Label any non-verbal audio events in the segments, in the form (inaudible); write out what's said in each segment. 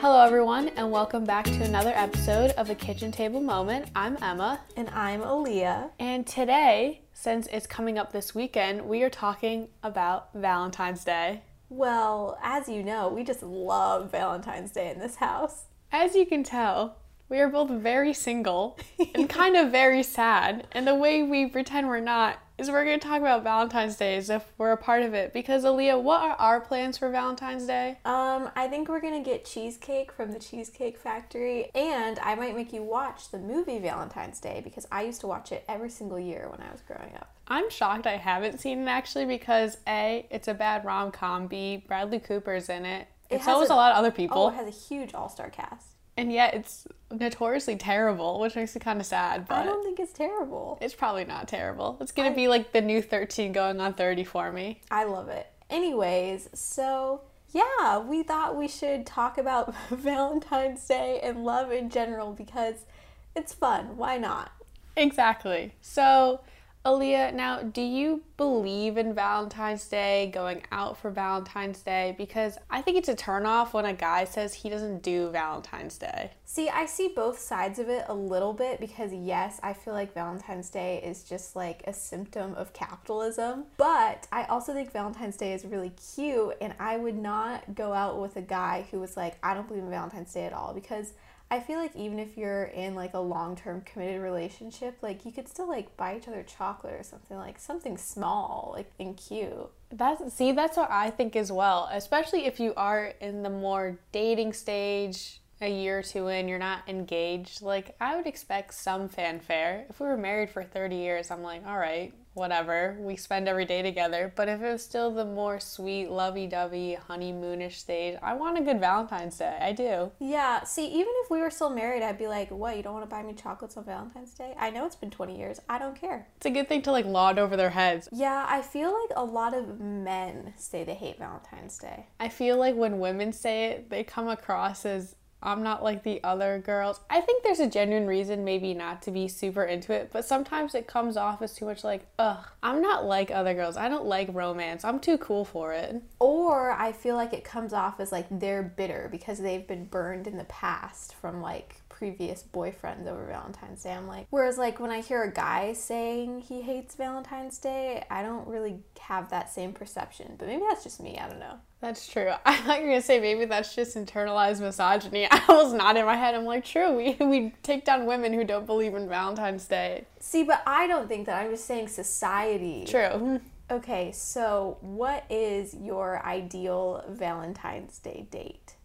Hello, everyone, and welcome back to another episode of a Kitchen Table Moment. I'm Emma, And I'm Aleia. and today, since it's coming up this weekend, we are talking about Valentine's Day. Well, as you know, we just love Valentine's Day in this house. As you can tell, we are both very single and kind of very sad, and the way we pretend we're not is we're going to talk about Valentine's Day as if we're a part of it. Because, Aleia, what are our plans for Valentine's Day? Um, I think we're gonna get cheesecake from the Cheesecake Factory, and I might make you watch the movie Valentine's Day because I used to watch it every single year when I was growing up. I'm shocked I haven't seen it actually because A, it's a bad rom com, B, Bradley Cooper's in it. It And so has is a- a lot of other Oh, people. it has a huge all-star cast. and yet it's notoriously terrible, which makes it kind of sad, But I don't think it's terrible. it's probably not terrible. It's gonna I- be like the new 13 going on 30 for me. I love it. Anyways, so yeah, we thought we should talk about (laughs) Valentine's Day and love in general because it's fun. Why not? Exactly. So, Aleia, now do you believe in Valentine's Day, going out for Valentine's Day? Because I think it's a turnoff when a guy says he doesn't do Valentine's Day. See, I see both sides of it a little bit because, yes, I feel like Valentine's Day is just like a symptom of capitalism. But I also think Valentine's Day is really cute, and I would not go out with a guy who was like, I don't believe in Valentine's Day at all because. I feel like even if you're in like a long-term committed relationship, like you could still like buy each other chocolate or something like something small, like and cute. That's see, that's what I think as well. Especially if you are in the more dating stage, a year or two in, you're not engaged. Like I would expect some fanfare. If we were married for 30 years, I'm like, all right, whatever. We spend every day together. But if it was still the more sweet, lovey-dovey, honeymoonish stage, I want a good Valentine's Day. I do. Yeah, see, even if we were still married, I'd be like, "What? You don't want to buy me chocolates on Valentine's Day?" I know it's been 20 years. I don't care. It's a good thing to like laud over their heads. Yeah, I feel like a lot of men say they hate Valentine's Day. I feel like when women say it, they come across as I'm not like the other girls. I think there's a genuine reason maybe not to be super into it, but sometimes it comes off as too much like, ugh, I'm not like other girls. I don't like romance. I'm too cool for it. Or I feel like it comes off as like they're bitter because they've been burned in the past from like previous boyfriends over Valentine's Day. I'm like, whereas like when I hear a guy saying he hates Valentine's Day, I don't really have that same perception. But maybe that's just me. I don't know. That's true. (laughs) I thought you were gonna say maybe that's just internalized misogyny. (laughs) I was not in my head. I'm like, true, we, (laughs) we take down women who don't believe in Valentine's Day. See, but I don't think that. I'm just saying society. True. Okay, so what is your ideal Valentine's Day date?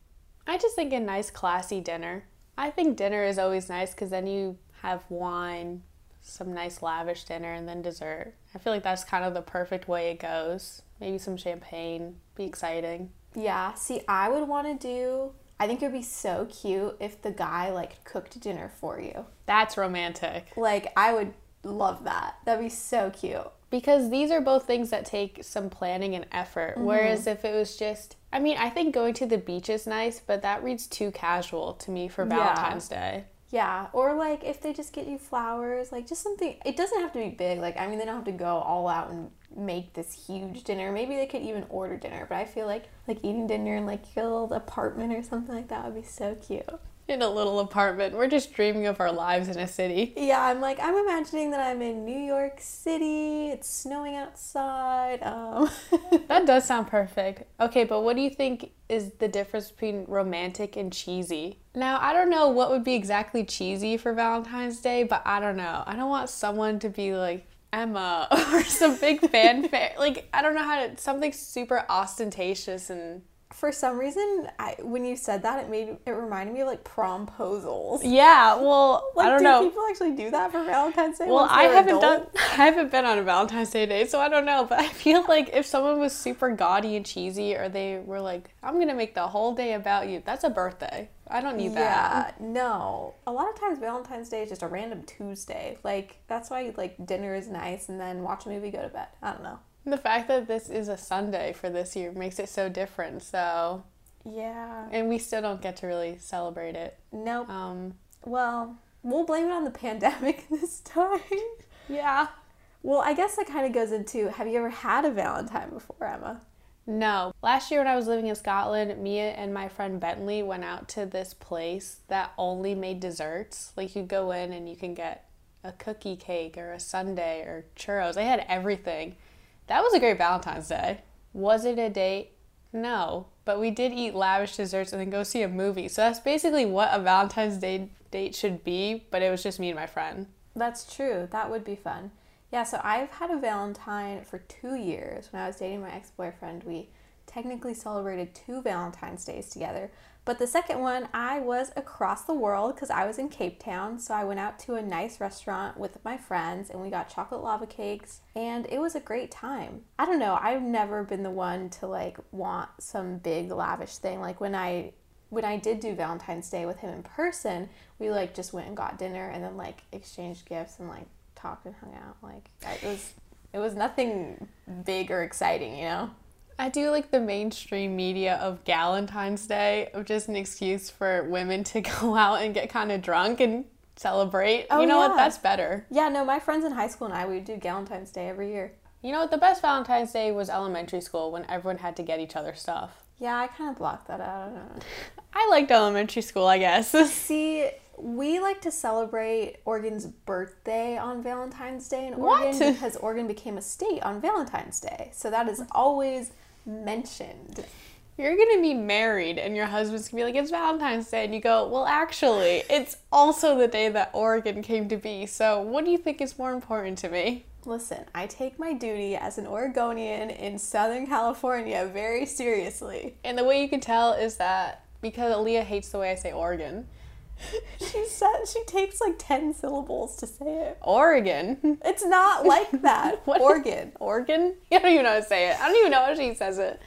I just think a nice, classy dinner. I think dinner is always nice because then you have wine, some nice, lavish dinner, and then dessert. I feel like that's kind of the perfect way it goes. Maybe some champagne, be exciting. Yeah, see, I would want to do. I think it would be so cute if the guy like cooked dinner for you. That's romantic. Like, I would love that. That'd be so cute. Because these are both things that take some planning and effort. Mm-hmm. Whereas if it was just, I mean, I think going to the beach is nice, but that reads too casual to me for Yeah. Valentine's Day. Yeah, or like if they just get you flowers, like just something. It doesn't have to be big. Like, I mean, they don't have to go all out and make this huge dinner. Maybe they could even order dinner, but I feel like like eating dinner in like your little apartment or something like that would be so cute. In a little apartment. We're just dreaming of our lives in a city. Yeah, I'm like I'm imagining that I'm in New York City. It's snowing outside. Um, (laughs) That does sound perfect. Okay, but what do you think is the difference between romantic and cheesy? Now, I don't know what would be exactly cheesy for Valentine's Day, but I don't know. I don't want someone to be like Emma (laughs) or some big fanfare. Like, I don't know how to, something super ostentatious and. for some reason, I when you said that, it made it reminded me of like promposals. Yeah, well, Like, I don't do know. people actually do that for Valentine's Day? Well, I haven't adult? done. (laughs) I haven't been on a Valentine's Day date, so I don't know. But I feel (laughs) like if someone was super gaudy and cheesy, or they were like, "I'm gonna make the whole day about you," that's a birthday. I don't need that. Yeah, no. A lot of times Valentine's Day is just a random Tuesday. Like that's why like dinner is nice and then watch a movie, go to bed. I don't know. The fact that this is a Sunday for this year makes it so different. So, Yeah. and we still don't get to really celebrate it. Nope. Um, Well, we'll blame it on the (laughs) pandemic (laughs) this time. yeah. Well, I guess that kind of goes into have you ever had a Valentine before, Emma? No. Last year when I was living in Scotland, Mia and my friend Bentley went out to this place that only made desserts. Like you go in and you can get a cookie cake or a sundae or churros. They had everything. That was a great Valentine's Day. Was it a date? No. But we did eat lavish desserts and then go see a movie. So that's basically what a Valentine's Day date should be, but it was just me and my friend. That's true. That would be fun. Yeah, so I've had a Valentine for two years. When I was dating my ex boyfriend, we technically celebrated two Valentine's Days together. But the second one, I was across the world because I was in Cape Town. So I went out to a nice restaurant with my friends and we got chocolate lava cakes and it was a great time. I don't know, I've never been the one to like want some big lavish thing. Like when I when I did do Valentine's Day with him in person, we like just went and got dinner and then like exchanged gifts and like talked and hung out. Like it was it was nothing big or exciting, you know. I do like the mainstream media of Valentine's Day, of just an excuse for women to (laughs) go out and get kind of drunk and celebrate. Oh, you know yeah. what? That's better. Yeah, no, my friends in high school and I we would do Valentine's Day every year. You know what? The best Valentine's Day was elementary school when everyone had to get each other stuff. Yeah, I kind of blocked that out. (laughs) I liked elementary school, I guess. (laughs) See, we like to celebrate Oregon's birthday on Valentine's Day in Oregon what? (laughs) because Oregon became a state on Valentine's Day. So that is always mentioned. You're gonna be married and your husband's gonna be like, it's Valentine's Day. And you go, well, actually, it's also the day that Oregon came to be. So what do you think is more important to me? Listen, I take my duty as an Oregonian in Southern California very seriously. And the way you can tell is that because Aleia hates the way I say Oregon. (laughs) she says she takes like 10 syllables to say it. Oregon. It's not like that. (laughs) what Oregon. Oregon? (laughs) You don't even know how to say it. I don't even know how she says it.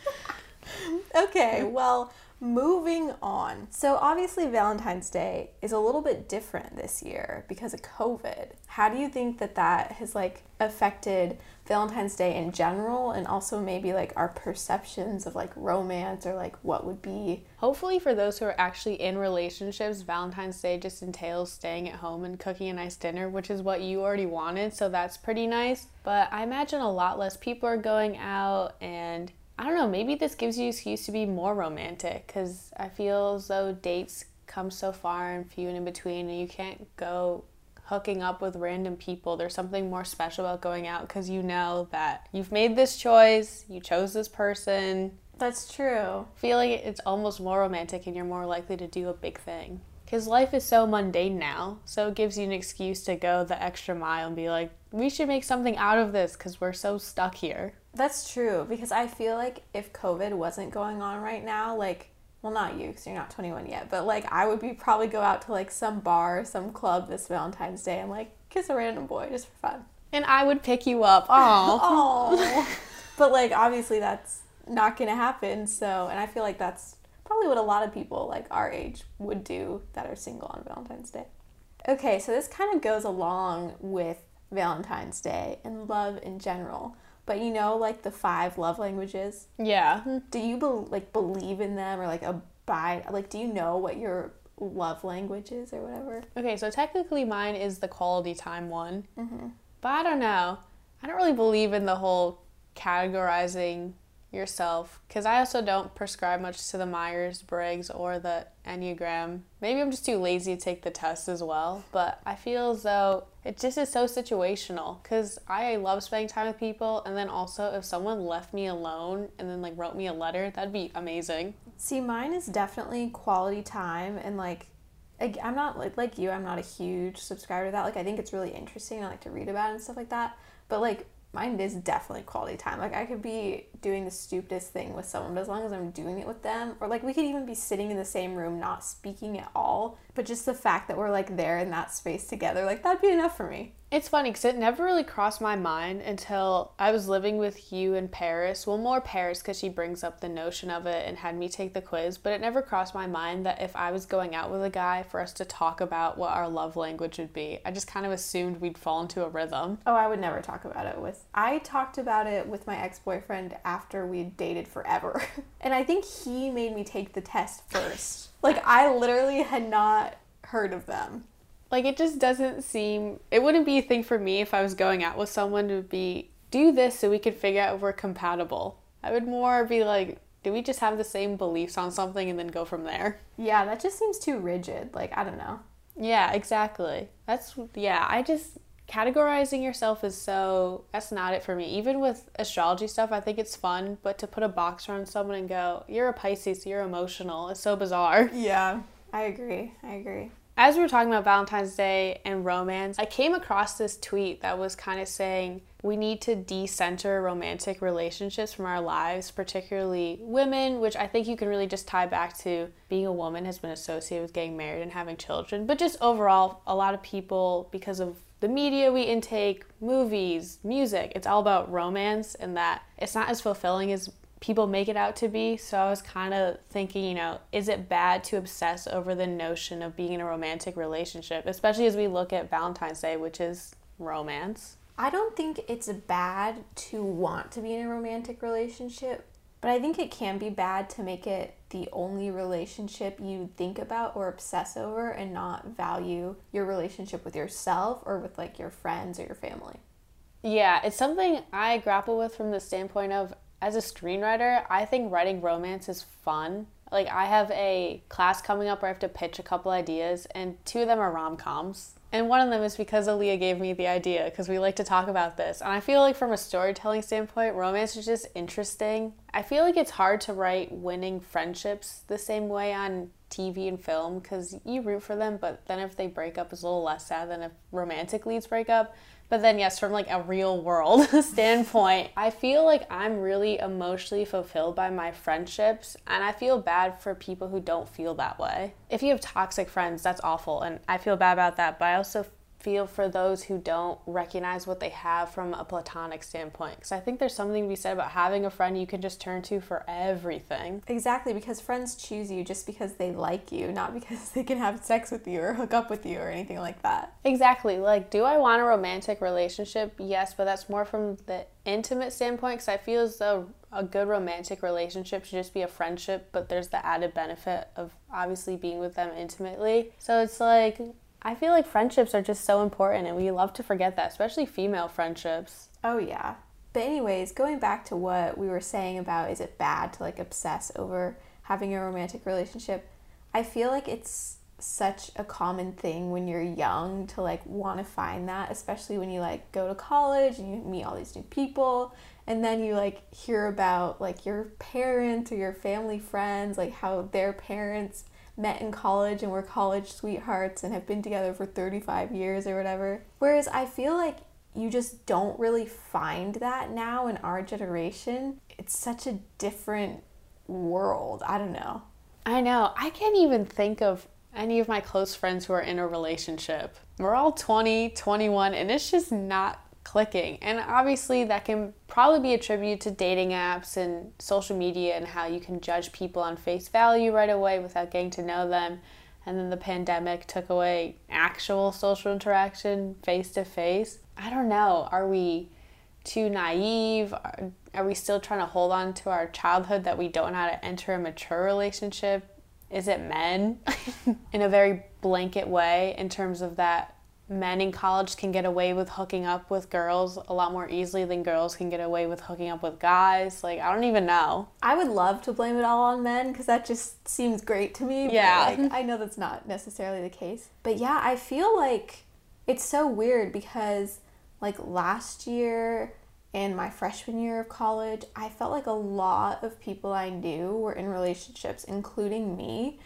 okay, well, moving on. So, obviously, Valentine's Day is a little bit different this year because of COVID. How do you think that that has like affected Valentine's Day in general and also maybe like our perceptions of like romance or like what would be. Hopefully, for those who are actually in relationships, Valentine's Day just entails staying at home and cooking a nice dinner, which is what you already wanted, so that's pretty nice. But I imagine a lot less people are going out and I don't know, maybe this gives you excuse to be more romantic because I feel as though dates come so far and few and in between and you can't go hooking up with random people. There's something more special about going out because you know that you've made this choice, you chose this person. That's true. Feeling like it's almost more romantic and you're more likely to do a big thing. Because life is so mundane now, so it gives you an excuse to go the extra mile and be like, we should make something out of this because we're so stuck here. That's true, because I feel like if COVID wasn't going on right now, like well not you because you're not 21 yet but like i would be probably go out to like some bar some club this valentine's day and like kiss a random boy just for fun. And i would pick you up. (laughs) Oh but like obviously that's not gonna happen so and i feel like that's probably what a lot of people like our age would do that are single on valentine's day. Okay so this kind of goes along with valentine's day and love in general but you know, like the five love languages. Yeah. Do you be- like believe in them or like abide? Like, do you know what your love language is or whatever? Okay, so technically mine is the quality time one. Mm-hmm. But I don't know. I don't really believe in the whole categorizing yourself because I also don't prescribe much to the Myers Briggs or the Enneagram. Maybe I'm just too lazy to take the test as well, but I feel as though it just is so situational because I love spending time with people, and then also if someone left me alone and then like wrote me a letter, that'd be amazing. See, mine is definitely quality time, and like I'm not like like you. I'm not a huge subscriber to that. Like I think it's really interesting. I like to read about it and stuff like that. But like mine is definitely quality time. Like I could be doing the stupidest thing with someone, but as long as I'm doing it with them, or like we could even be sitting in the same room, not speaking at all, but just the fact that we're like there in that space together, like that'd be enough for me. It's funny because it never really crossed my mind until I was living with you in Paris. Well, more Paris because she brings up the notion of it and had me take the quiz, but it never crossed my mind that if I was going out with a guy for us to talk about what our love language would be. I just kind of assumed we'd fall into a rhythm. Oh, I would never talk about it with. I talked about it with my ex boyfriend after we dated forever. (laughs) and I think he made me take the test first. like, I literally had not heard of them. Like it just doesn't seem it wouldn't be a thing for me if I was going out with someone to be do this so we could figure out if we're compatible. I would more be like, do we just have the same beliefs on something and then go from there? Yeah, that just seems too rigid. Like, I don't know. Yeah, exactly. That's, yeah, I just, categorizing yourself is so, that's not it for me. Even with astrology stuff, I think it's fun, but to put a box around someone and go, you're a Pisces, so you're emotional, it's so bizarre. Yeah, I agree. I agree. As we were talking about Valentine's Day and romance, I came across this tweet that was kind of saying we need to decenter romantic relationships from our lives, particularly women, which I think you can really just tie back to being a woman has been associated with getting married and having children. But just overall, a lot of people, because of the media we intake, movies, music, it's all about romance and that it's not as fulfilling as people make it out to be. So I was kind of thinking, you know, is it bad to obsess over the notion of being in a romantic relationship, especially as we look at Valentine's Day, which is romance? I don't think it's bad to want to be in a romantic relationship, but I think it can be bad to make it the only relationship you think about or obsess over and not value your relationship with yourself or with like your friends or your family. Yeah, it's something I grapple with from the standpoint of as a screenwriter, I think writing romance is fun. Like I have a class coming up where I have to pitch a couple ideas and two of them are rom-coms. And one of them is because Aleia gave me the idea because we like to talk about this. And I feel like from a storytelling standpoint, romance is just interesting. I feel like it's hard to write winning friendships the same way on TV and film because you root for them, but then if they break up, it's a little less sad than if romantic leads break up. But then, yes, from like a real world (laughs) standpoint, I feel like I'm really emotionally fulfilled by my friendships, and I feel bad for people who don't feel that way. If you have toxic friends, that's awful, and I feel bad about that, but I also feel for those who don't recognize what they have from a platonic standpoint. Because I think there's something to be said about having a friend you can just turn to for everything. Exactly, because friends choose you just because they like you, not because (laughs) they can have sex with you or hook up with you or anything like that. Exactly. Like, do I want a romantic relationship? Yes, but that's more from the intimate standpoint because I feel as though a good romantic relationship should just be a friendship, but there's the added benefit of obviously being with them intimately. So it's like, I feel like friendships are just so important and we love to forget that, especially female friendships. Oh, yeah. But, anyways, going back to what we were saying about is it bad to like obsess over having a romantic relationship? I feel like it's such a common thing when you're young to like want to find that, especially when you like go to college and you meet all these new people and then you like hear about like your parents or your family friends, like how their parents met in college and were college sweethearts and have been together for 35 years or whatever. Whereas I feel like you just don't really find that now in our generation. It's such a different world. I don't know. I know. I can't even think of any of my close friends who are in a relationship. We're all 20, 21, and it's just not clicking. And obviously, that can probably be attributed to dating apps and social media and how you can judge people on face value right away without getting to know them. And then the pandemic took away actual social interaction face to face. I don't know. Are we too naive? Are, are we still trying to hold on to our childhood that we don't know how to enter a mature relationship? Is it men (laughs) in a very blanket way in terms of that men in college can get away with hooking up with girls a lot more easily than girls can get away with hooking up with guys. Like, I don't even know. I would love to blame it all on men because that just seems great to me. Yeah. But, like, (laughs) I know that's not necessarily the case. But yeah, I feel like it's so weird because, like, last year and my freshman year of college, I felt like a lot of people I knew were in relationships, including me.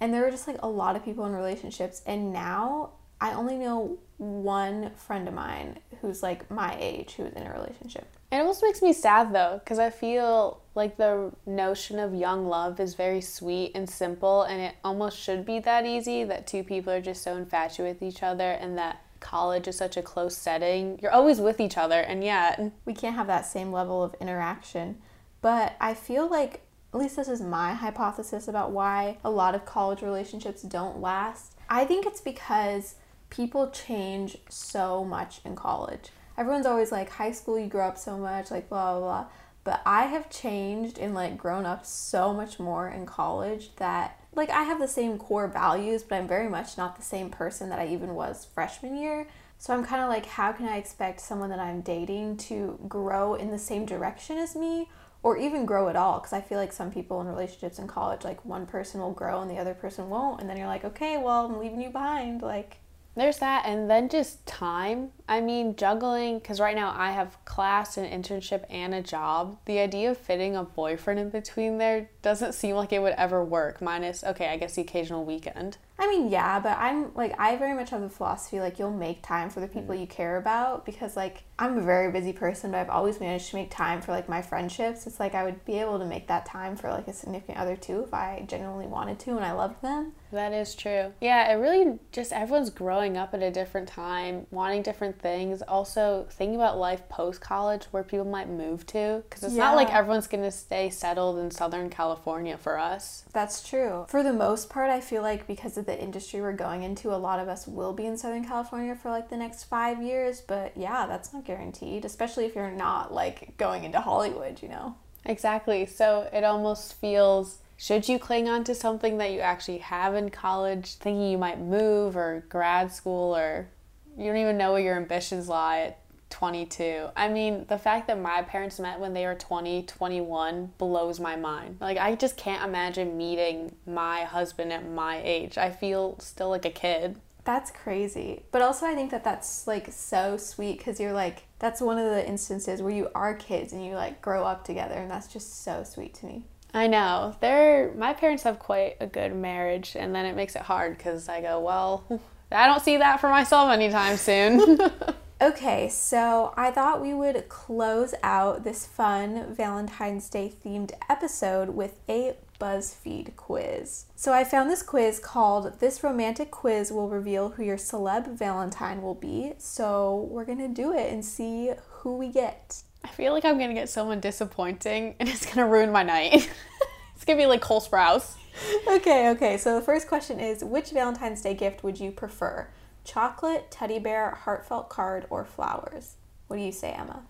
And there were just like a lot of people in relationships. And now I only know one friend of mine who's like my age who's in a relationship. It almost makes me sad though, because I feel like the notion of young love is very sweet and simple, and it almost should be that easy that two people are just so infatuated with each other, and that college is such a close setting. You're always with each other, and yet we can't have that same level of interaction. But I feel like, at least this is my hypothesis about why a lot of college relationships don't last. I think it's because people change so much in college. Everyone's always like, high school, you grow up so much, like, blah, blah, blah. But I have changed and like grown up so much more in college that like I have the same core values, but I'm very much not the same person that I even was freshman year. So I'm kind of like, how can I expect someone that I'm dating to grow in the same direction as me or even grow at all because I feel like some people in relationships in college like one person will grow and the other person won't and then you're like okay well I'm leaving you behind like there's that and then just time. I mean juggling because right now i have class and internship and a job. The idea of fitting a boyfriend in between there doesn't seem like it would ever work minus okay i guess the occasional weekend. I mean, yeah, but I'm like, I very much have the philosophy like you'll make time for the people mm. you care about because, like, I'm a very busy person, but I've always managed to make time for like my friendships. It's like I would be able to make that time for like a significant other too if I genuinely wanted to and I loved them. That is true. Yeah, it really just everyone's growing up at a different time, wanting different things. Also, thinking about life post college where people might move to because it's not like everyone's going to stay settled in Southern California for us. That's true. For the most part, I feel like because of the industry we're going into, a lot of us will be in Southern California for like the next five years. But yeah, that's not guaranteed, especially if you're not like going into Hollywood, you know? Exactly. So it almost feels should you cling on to something that you actually have in college, thinking you might move or grad school, or you don't even know where your ambitions lie at 22? I mean, the fact that my parents met when they were 20, 21 blows my mind. Like, I just can't imagine meeting my husband at my age. I feel still like a kid. That's crazy. But also, I think that that's like so sweet because you're like, that's one of the instances where you are kids and you like grow up together, and that's just so sweet to me. I know. They're my parents have quite a good marriage, and then it makes it hard because I go, well, (laughs) I don't see that for myself anytime soon. (laughs) Okay, so I thought we would close out this fun Valentine's Day themed episode with a BuzzFeed quiz. So I found this quiz called This Romantic Quiz Will Reveal Who Your Celeb Valentine Will Be. So we're gonna do it and see who we get. I feel like I'm gonna get someone disappointing, and it's gonna ruin my night. (laughs) it's gonna be like Cole Sprouse. (laughs) Okay, okay, so the first question is Which Valentine's Day gift would you prefer? Chocolate, teddy bear, heartfelt card, or flowers? What do you say, Emma?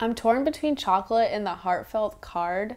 I'm torn between chocolate and the heartfelt card.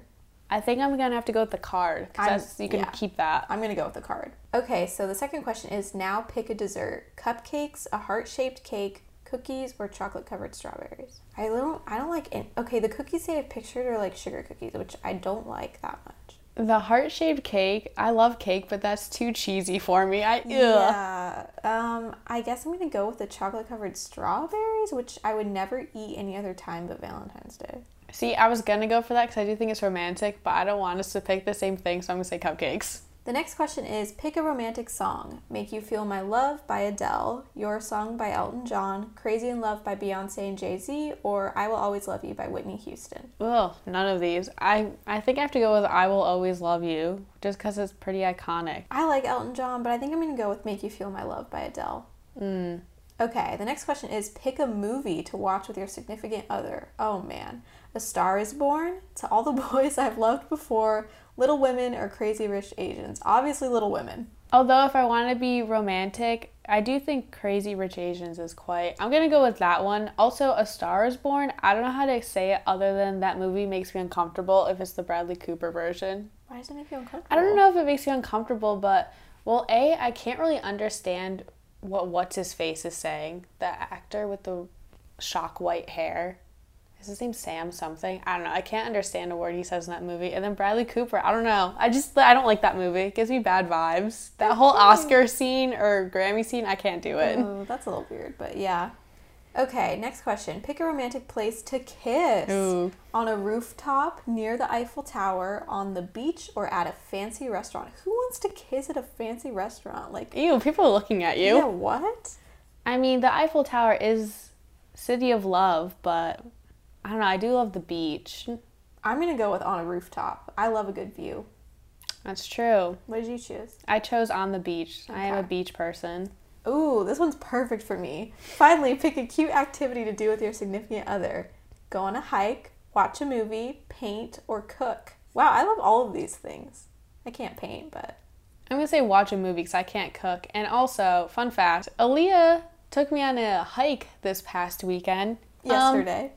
I think I'm gonna have to go with the card because you can yeah. keep that. I'm gonna go with the card. Okay, so the second question is now pick a dessert: cupcakes, a heart-shaped cake, cookies, or chocolate-covered strawberries. I don't, I don't like. Any, okay, the cookies they have pictured are like sugar cookies, which I don't like that much. The heart shaped cake, I love cake, but that's too cheesy for me. I ugh. Yeah. Um, I guess I'm gonna go with the chocolate-covered strawberries, which I would never eat any other time but Valentine's Day. See, I was gonna go for that because I do think it's romantic, but I don't want us to pick the same thing, so I'm gonna say cupcakes. The next question is pick a romantic song. Make You Feel My Love by Adele, Your Song by Elton John, Crazy in Love by Beyonce and Jay Z, or I Will Always Love You by Whitney Houston. Ugh, none of these. I I think I have to go with "I Will Always Love You" just because it's pretty iconic. I like Elton John, but I think I'm gonna go with Make You Feel My Love by Adele. Mm. Okay, the next question is pick a movie to watch with your significant other. Oh man. A Star is Born, To All the (laughs) Boys I've Loved Before, Little Women, or Crazy Rich Asians. Obviously, Little Women. Although if I want to be romantic, I do think Crazy Rich Asians is quite. I'm gonna go with that one. Also, A Star Is Born. I don't know how to say it other than that movie makes me uncomfortable. If it's the Bradley Cooper version, Why does it make you uncomfortable? I don't know if it makes you uncomfortable, but well, a I can't really understand what what's his face is saying. The actor with the shock white hair. Is his name Sam something? I don't know. I can't understand a word he says in that movie. And then Bradley Cooper, I don't know. I just I don't like that movie. It gives me bad vibes. That whole (laughs) Oscar scene or Grammy scene, I can't do it. Ooh, that's a little weird, but yeah. Okay, next question. Pick a romantic place to kiss. Ooh. On a rooftop, near the Eiffel Tower, on the beach, or at a fancy restaurant. Who wants to kiss at a fancy restaurant? Like, Ew, people are looking at you. yeah, what? I mean, the Eiffel Tower is city of love, but I don't know. I do love the beach. I'm gonna go with on a rooftop. I love a good view. That's true. What did you choose? I chose on the beach. I am a beach person. Ooh, this one's perfect for me. Finally, pick a cute activity to do with your significant other. Go on a hike, watch a movie, paint, or cook. Wow, I love all of these things. I can't paint, but I'm gonna say watch a movie because I can't cook. And also, fun fact: Aleia took me on a hike this past weekend. Um, yesterday.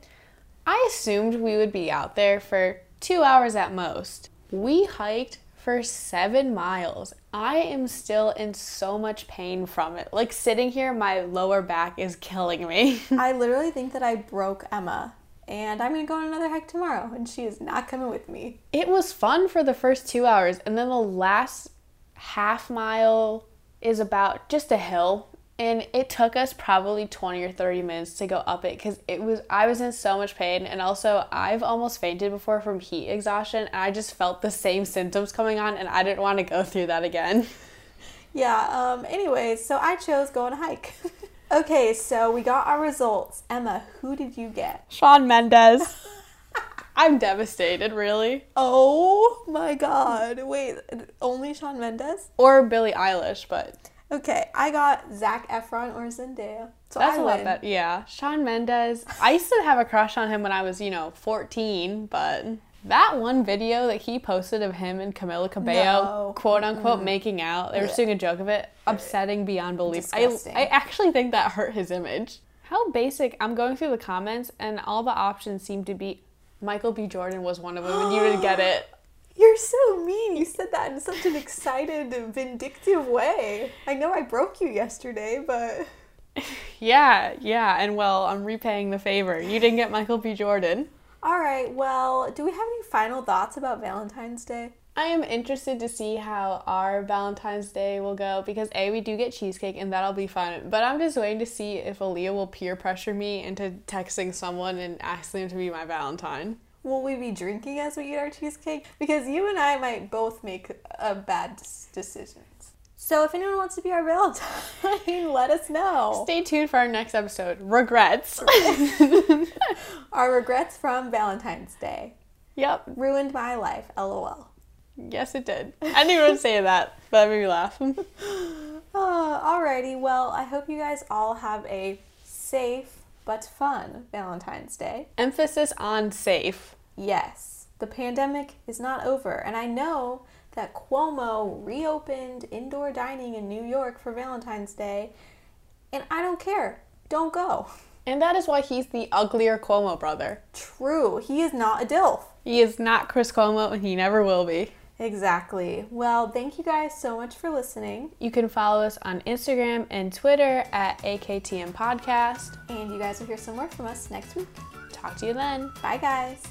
I assumed we would be out there for two hours at most. We hiked for seven miles. I am still in so much pain from it. Like sitting here, my lower back is killing me. (laughs) I literally think that I broke Emma and I'm gonna go on another hike tomorrow, and she is not coming with me. It was fun for the first two hours, and then the last half mile is about just a hill. And it took us probably 20 or 30 minutes to go up it because it was, I was in so much pain. And also, I've almost fainted before from heat exhaustion. And I just felt the same symptoms coming on, and I didn't want to go through that again. (laughs) Yeah, um, anyways, so I chose going a hike. (laughs) okay, so we got our results. Emma, who did you get? Shawn Mendes. (laughs) I'm devastated, really. Oh my god. Wait, only Shawn Mendes? Or Billie Eilish, but Okay, I got Zac Efron or Zendaya. So that's I a lot better. Yeah, Shawn Mendes. I used to have a crush on him when I was, you know, 14, but that one video that he posted of him and Camila Cabello, No. quote unquote, making out, they were Ugh. doing a joke of it, upsetting beyond belief. I, I actually think that hurt his image. How basic. I'm going through the comments, and all the options seem to be Michael B. Jordan was one of them, and you didn't get it. You're so mean. You said that in such an excited, vindictive way. I know I broke you yesterday, but (laughs) Yeah, yeah, and well, I'm repaying the favor. You didn't get Michael B. Jordan. all right. Well, do we have any final thoughts about Valentine's Day? I am interested to see how our Valentine's Day will go because A, we do get cheesecake and that'll be fun. But I'm just waiting to see if Aleia will peer pressure me into texting someone and asking them to be my Valentine. Will we be drinking as we eat our cheesecake? Because you and I might both make uh, bad decisions. So if anyone wants to be our Valentine, (laughs) let us know. Stay tuned for our next episode. Regrets. (laughs) Our regrets from Valentine's Day yep. ruined my life. LOL. Yes, it did. I didn't even say that, but that made me laugh. Uh, (laughs) alrighty, well, I hope you guys all have a safe but fun Valentine's Day. Emphasis on safe. Yes, the pandemic is not over, and I know that Cuomo reopened indoor dining in New York for Valentine's Day, and I don't care. Don't go. And that is why he's the uglier Cuomo brother. True, he is not a DILF. He is not Chris Cuomo and he never will be. Exactly. Well, thank you guys so much for listening, You can follow us on Instagram and Twitter at AKTM Podcast. and you guys will hear some more from us next week. Talk to you then. Bye, guys.